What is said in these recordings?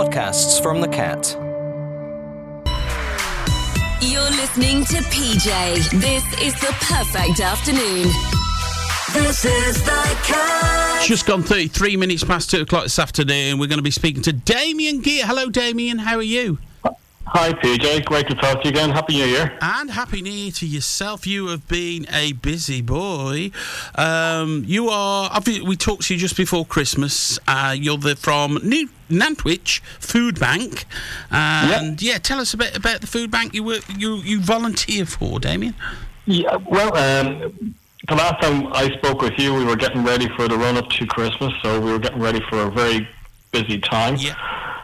podcasts from the cat. You're listening to PJ. This is the perfect afternoon. This is the cat. Just gone 33 minutes past 2 o'clock this afternoon. We're going to be speaking to Damien Gear. Hello, Damien. How are you? Hi, PJ. Great to talk to you again. Happy New Year. And Happy New Year to yourself. You have been a busy boy. Um, you are, we talked to you just before Christmas. Uh, you're the, from New Nantwich Food Bank. And yeah, tell us a bit about the food bank you, work, you, you volunteer for, Damien. Yeah, well, um, the last time I spoke with you, we were getting ready for the run up to Christmas, so we were getting ready for a very busy time. Yeah.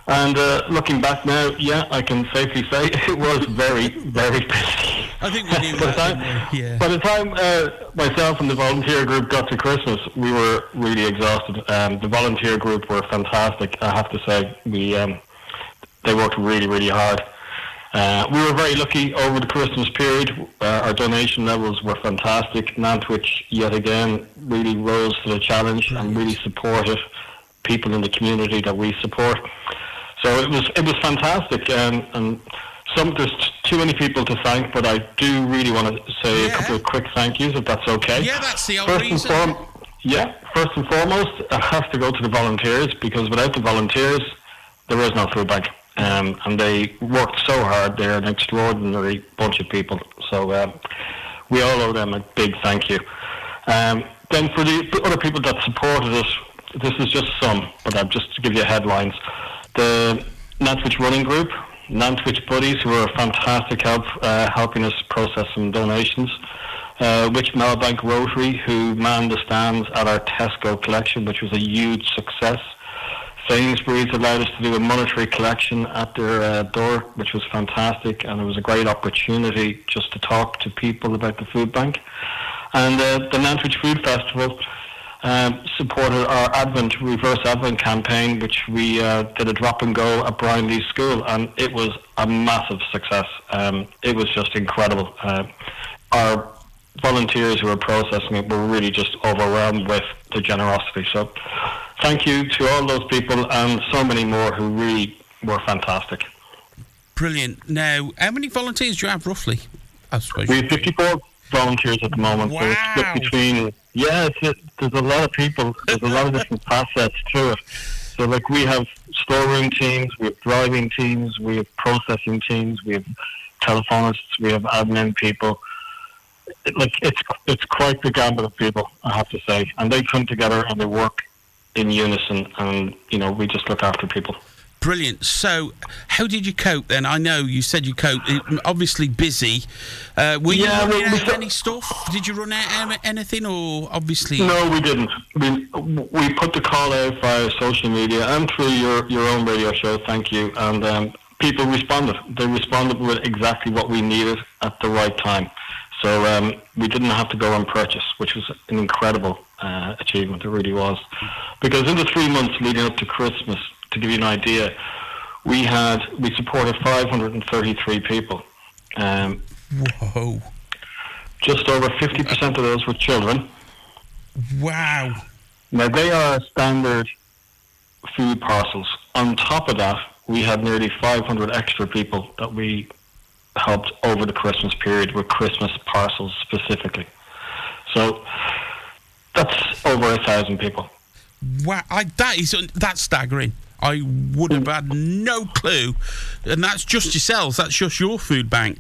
And uh, looking back now, yeah, I can safely say it was very, very busy. I think we knew By the that, time, we? Yeah. by the time uh, myself and the volunteer group got to Christmas, we were really exhausted. Um, the volunteer group were fantastic. I have to say, we um, they worked really, really hard. Uh, we were very lucky over the Christmas period. Uh, our donation levels were fantastic. Nantwich, yet again, really rose to the challenge and really supported people in the community that we support. So it was it was fantastic, um, and some there's too many people to thank, but I do really want to say Yeah. a couple of quick thank yous, if that's okay. Yeah, that's the first reason. And form- yeah, first and foremost, it has to go to the volunteers because without the volunteers, there is no food bank. Um, and they worked so hard. They're an extraordinary bunch of people. So um, we all owe them a big thank you. Um, then for the other people that supported us, this is just some, but I'm just to give you headlines. The Nantwich Running Group, Nantwich Buddies, who are a fantastic help uh, helping us process some donations. Uh, Wych Malbank Rotary, who manned the stands at our Tesco collection, which was a huge success. Sainsbury's allowed us to do a monetary collection at their uh, door, which was fantastic, and it was a great opportunity just to talk to people about the food bank. And uh, the Nantwich Food Festival um, supported our Advent, reverse Advent campaign, which we uh, did a drop and go at Brine Leas School, and it was a massive success. Um, it was just incredible. Uh, our volunteers who were processing it were really just overwhelmed with the generosity. So thank you to all those people and so many more who really were fantastic. Brilliant. Now, how many volunteers do you have roughly? I suppose. We have 54 volunteers at the moment, so it's Wow. split between. Yeah, it's, it, there's a lot of people. There's a lot of different facets to it. So, like, we have storeroom teams, we have driving teams, we have processing teams, we have telephonists, we have admin people. It, like, it's it's quite the gambit of people, I have to say, and they come together and they work in unison, and you know, we just look after people. Brilliant. So, how did you cope then? I know you said you coped. Obviously busy. Uh, were Yeah, you running we out of any stuff? Did you run out of anything, or obviously? No, we didn't. We we put the call out via social media and through your your own radio show. Thank you. And um, people responded. They responded with exactly what we needed at the right time. So um, we didn't have to go and purchase, which was an incredible uh, achievement. It really was. Because in the three months leading up to Christmas, to give you an idea, we had we supported 533 people. Um, Whoa! just over 50% of those were children. Wow! Now they are standard food parcels. On top of that, we had nearly 500 extra people that we helped over the Christmas period with Christmas parcels specifically. So that's over a thousand people. Wow! I, that is that's staggering. I would have had no clue, and that's just yourselves. That's just your food bank.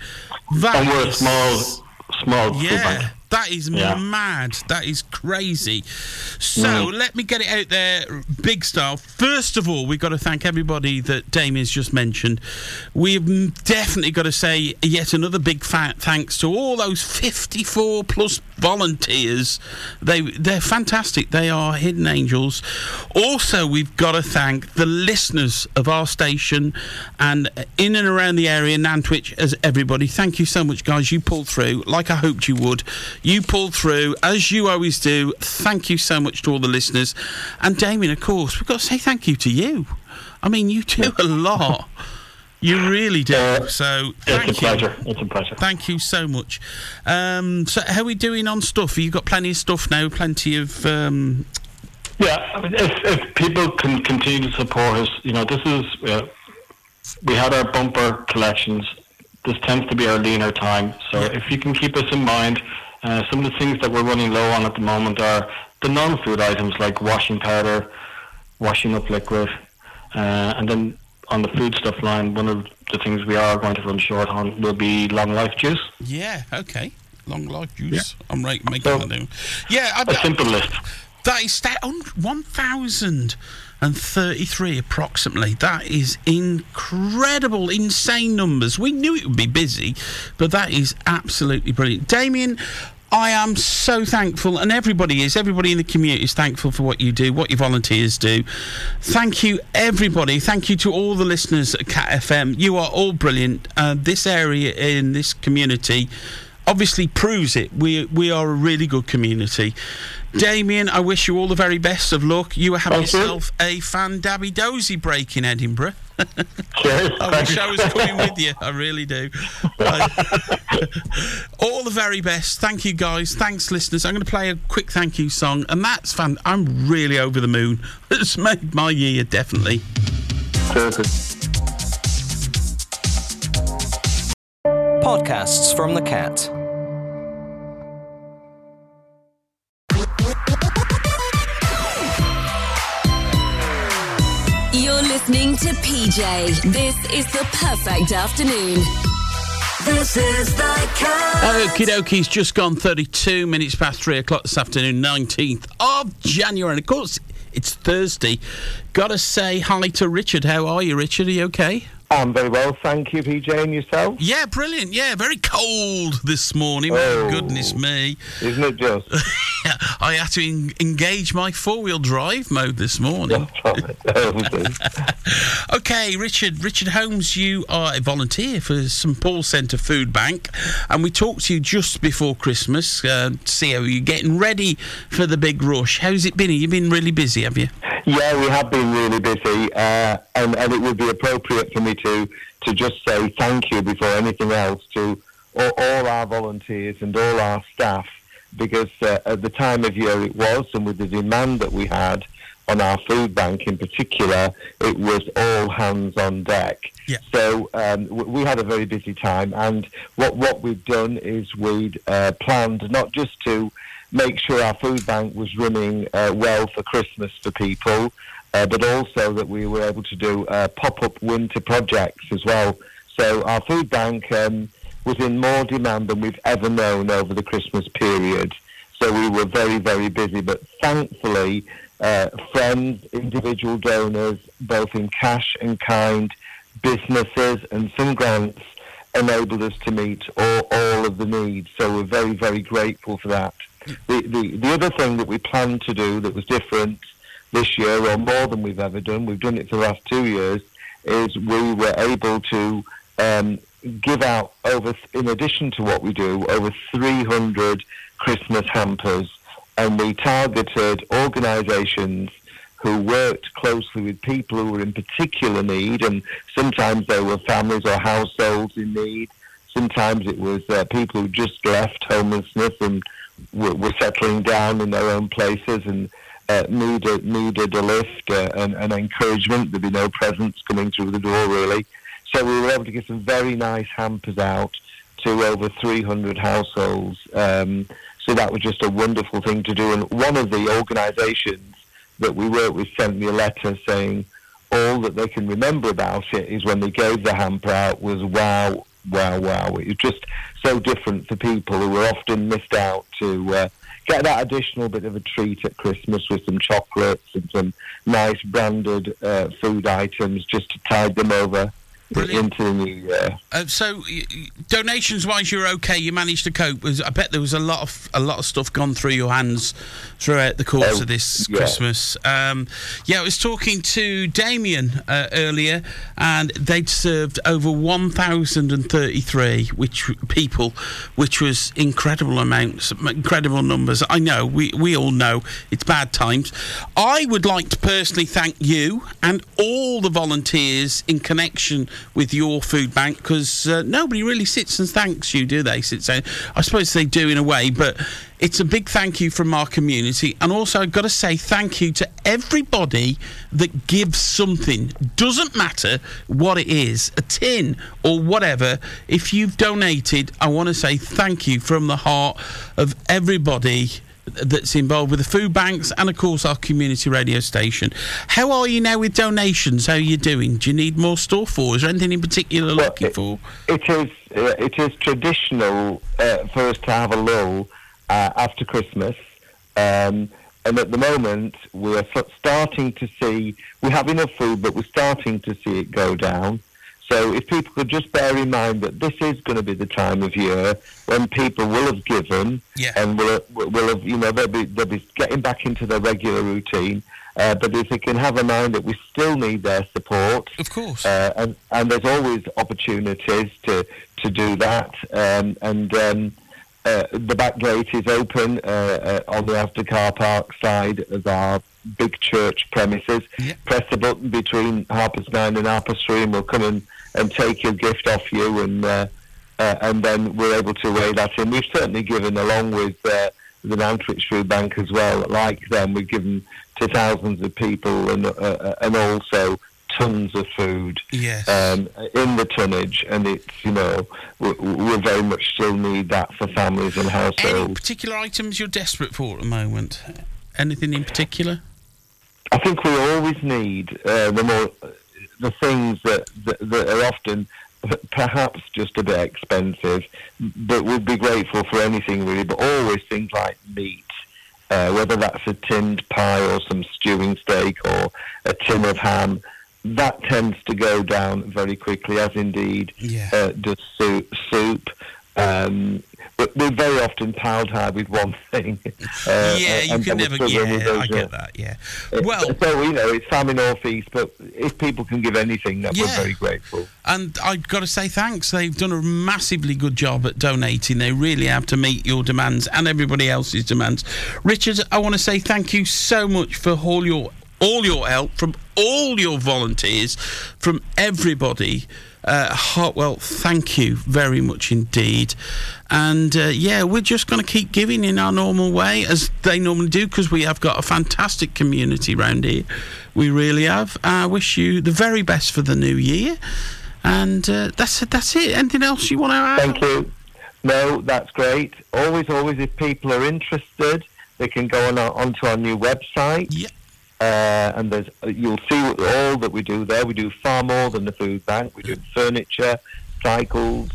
That And we're a is- small, small food Yeah, bank. that is Yeah. mad. That is crazy. So Mm. let me get it out there, big style. First of all, we've got to thank everybody that Damien's just mentioned. We've definitely got to say yet another big fat thanks to all those 54 plus volunteers. They they're fantastic. They are hidden angels. Also, we've got to thank the listeners of our station and in and around the area, Nantwich, as everybody. Thank you so much, guys. You pulled through like I hoped you would. You pulled through as you always do. Thank you so much to all the listeners. And Damien, of course, we've got to say thank you to you. I mean, you do a lot. You really do. Uh, so It's thank a you. pleasure. It's a pleasure. Thank you so much. Um, so, how are we doing on stuff? You've got plenty of stuff now? Plenty of um, Yeah, if, if people can continue to support us, you know, this is, uh, we had our bumper collections. This tends to be our leaner time. So yeah. if you can keep us in mind, uh, some of the things that we're running low on at the moment are the non-food items like washing powder, washing up liquid, uh, and then on the foodstuff line, one of the things we are going to run short on will be long life juice. Yeah, okay. Long life juice. Yeah. I'm right, making so, that new. Yeah, I, a simple list. That is that on 1,033 approximately. That is incredible, insane numbers. We knew it would be busy, but that is absolutely brilliant. Damien, I am so thankful, and everybody is. Everybody in the community is thankful for what you do, what your volunteers do. Thank you, everybody. Thank you to all the listeners at Cat FM. You are all brilliant. Uh, this area in this community obviously proves it. We we are a really good community. Damien, I wish you all the very best of luck. You have yourself you. a fan dabby dozy break in Edinburgh. Cheers. Oh, I wish I was coming with you. I really do. all the very best. Thank you, guys. Thanks, listeners. I'm going to play a quick thank you song, and that's fun. I'm really over the moon. It's made my year, definitely. Podcasts from the Cat. Listening to PJ. This is the perfect afternoon. This is the cat. Okie dokie, just gone 32 minutes past 3 o'clock this afternoon, 19th of January. And of course, it's Thursday. Gotta say hi to Richard. How are you, Richard? Are you okay? I'm very well, thank you, PJ, and yourself? Yeah, brilliant. Yeah, very cold this morning. Oh, My goodness me. Isn't it just? I had to en- engage my four wheel drive mode this morning. okay, Richard. Richard Holmes, you are a volunteer for St Paul Centre Food Bank, and we talked to you just before Christmas uh, to see how you're getting ready for the big rush. How's it been? You've been really busy, have you? Yeah, we have been really busy, uh, and, and it would be appropriate for me to, to just say thank you before anything else to all, all our volunteers and all our staff, because uh, at the time of year it was, and with the demand that we had on our food bank in particular, it was all hands on deck. Yeah. So um, we had a very busy time, and what what we've done is we'd uh, planned not just to make sure our food bank was running uh, well for Christmas for people, uh, but also that we were able to do uh, pop-up winter projects as well. So our food bank um, was in more demand than we've ever known over the Christmas period. So we were very, very busy, but thankfully, uh, friends, individual donors, both in cash and kind, businesses and some grants enabled us to meet all, all of the needs. So we're very, very grateful for that. The, the, the other thing that we planned to do that was different this year, or more than we've ever done, we've done it for the last two years, is we were able to um, give out over, in addition to what we do, over 300 Christmas hampers, and we targeted organisations who worked closely with people who were in particular need, and sometimes they were families or households in need. Sometimes it was uh, people who just left homelessness and were, were settling down in their own places and uh, needed needed a lift uh, and, and encouragement. There'd be no presents coming through the door really. So we were able to get some very nice hampers out to over 300 households. Um, so that was just a wonderful thing to do. And one of the organisations that we worked with sent me a letter saying all that they can remember about it is when they gave the hamper out was wow, wow, wow. It was just so different for people who were often missed out to uh, get that additional bit of a treat at Christmas with some chocolates and some nice branded uh, food items just to tide them over Brilliant. into the year. Uh, so, donations wise, you're okay. You managed to cope. I bet there was a lot of a lot of stuff gone through your hands throughout the course oh, of this yeah. Christmas. Um, yeah, I was talking to Damien uh, earlier, and they'd served over 1,033 which people, which was incredible amounts, incredible numbers. I know we we all know it's bad times. I would like to personally thank you and all the volunteers in connection with your food bank because uh, nobody really sits and thanks you, do they? Sit saying, I suppose they do in a way, but it's a big thank you from our community. And also, I've got to say thank you to everybody that gives something. Doesn't matter what it is, a tin or whatever. If you've donated, I want to say thank you from the heart of everybody that's involved with the food banks and of course our community radio station. How are you now with donations? How are you doing? Do you need more stuff for? Is there anything in particular well, looking it, for? It is uh, it is traditional uh, for us to have a lull uh, after Christmas. Um, and at the moment, we're starting to see, we have enough food, but we're starting to see it go down. So if people could just bear in mind that this is going to be the time of year when people will have given yeah. and will have, will have, you know, they'll be, they'll be getting back into their regular routine. Uh, but if they can have a mind that we still need their support, of course, uh, and, and there's always opportunities to to do that, um, and um, uh, the back gate is open uh, uh, on the after car park side of our big church premises. Press the button between Harper's nine and Harper's three, and we'll come and, and take your gift off you, and uh, uh, and then we're able to weigh that in. We've certainly given, along with uh, the Nantwich Food Bank as well, like them, we've given to thousands of people, and and also tons of food yes. um, in the tonnage, and it's you know we, we very much still need that for families and households. Any particular items you're desperate for at the moment? Anything in particular? I think we always need uh, the more the things that, that, that are often perhaps just a bit expensive, but we'd be grateful for anything really. But always things like meat. Uh, whether that's a tinned pie or some stewing steak or a tin of ham, that tends to go down very quickly, as indeed yeah. uh, does soup. soup. Um, we're very often piled high with one thing. Uh, yeah, you can never. Yeah, I get that. Yeah. Well, so you know, it's famine or feast, but if people can give anything, then yeah. we're very grateful. And I've got to say thanks. They've done a massively good job at donating. They really have to meet your demands and everybody else's demands. Richard, I want to say thank you so much for all your all your help from all your volunteers, from everybody. Uh, Hartwell, thank you very much indeed. And uh, yeah, we're just going to keep giving in our normal way, as they normally do, because we have got a fantastic community around here. We really have. I wish you the very best for the new year. And uh, that's that's it. Anything else you want to add? Thank you. No, that's great. Always, always, if people are interested, they can go on our, onto our new website. Yeah. Uh, and there's you'll see all that we do there. We do far more than the food bank. We do furniture, cycles,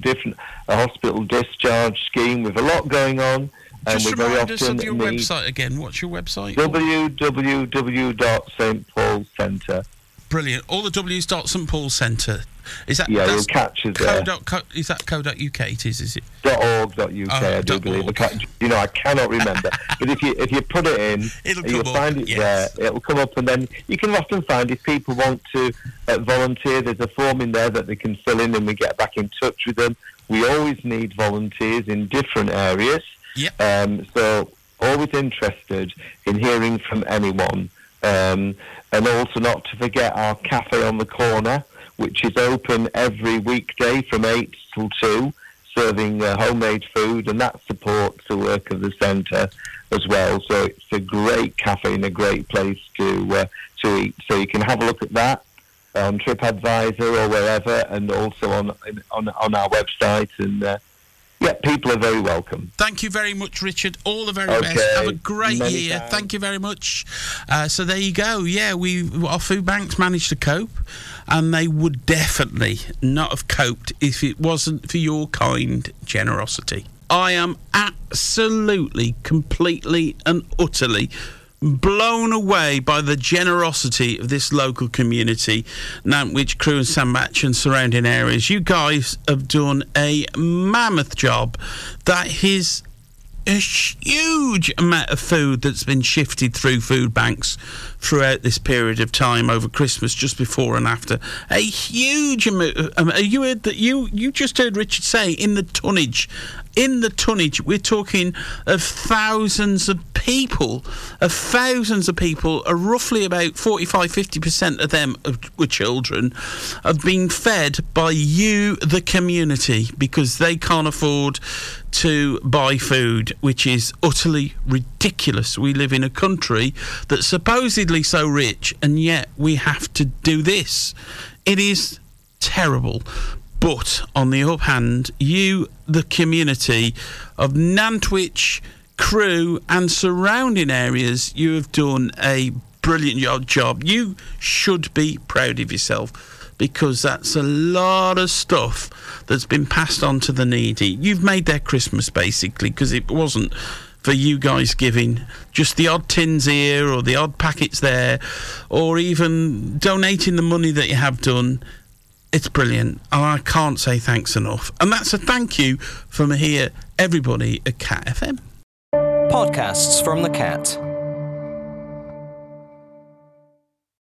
different a hospital discharge scheme with a lot going on. And we very often. Just remind us of your website again. What's your website? www.stpaulcentre. Brilliant. All the W's dot St Paul Centre. Is that yeah? You'll catch us there. Co, co, is that co.uk? It is, is it? Dot org. Dot uk. Oh, I do believe. I you know, I cannot remember. but if you if you put it in, it'll you'll find up, it yes. there. It'll come up, and then you can often find if people want to uh, volunteer. There's a form in there that they can fill in, and we get back in touch with them. We always need volunteers in different areas. Yep. Um, so always interested in hearing from anyone. Um, and also not to forget our cafe on the corner, which is open every weekday from 8 till 2, serving uh, homemade food, and that supports the work of the centre as well. So it's a great cafe and a great place to uh, to eat. So you can have a look at that on TripAdvisor or wherever, and also on on, on our website. And uh, yeah, people are very welcome. Thank you very much, Richard. All the very okay. best. Have a great Many year. Thank you very much. Uh, so there you go. Yeah, we our food banks managed to cope, and they would definitely not have coped if it wasn't for your kind generosity. I am absolutely, completely, and utterly blown away by the generosity of this local community, Nantwich, Crewe and Sandbach and surrounding areas. You guys have done a mammoth job. That is a huge amount of food that's been shifted through food banks throughout this period of time over Christmas, just before and after. A huge amount. Um, you heard that you you just heard Richard say in the tonnage in the tonnage, we're talking of thousands of people, of thousands of people, uh, roughly about 45 50% of them were children, have been fed by you, the community, because they can't afford to buy food, which is utterly ridiculous. We live in a country that's supposedly so rich, and yet we have to do this. It is terrible. But on the other hand, you, the community of Nantwich, Crewe and surrounding areas, you have done a brilliant job. You should be proud of yourself because that's a lot of stuff that's been passed on to the needy. You've made their Christmas basically because it wasn't for you guys giving just the odd tins here or the odd packets there or even donating the money that you have done it's brilliant. And I can't say thanks enough. And that's a thank you from here, everybody at Cat FM. Podcasts from the Cat.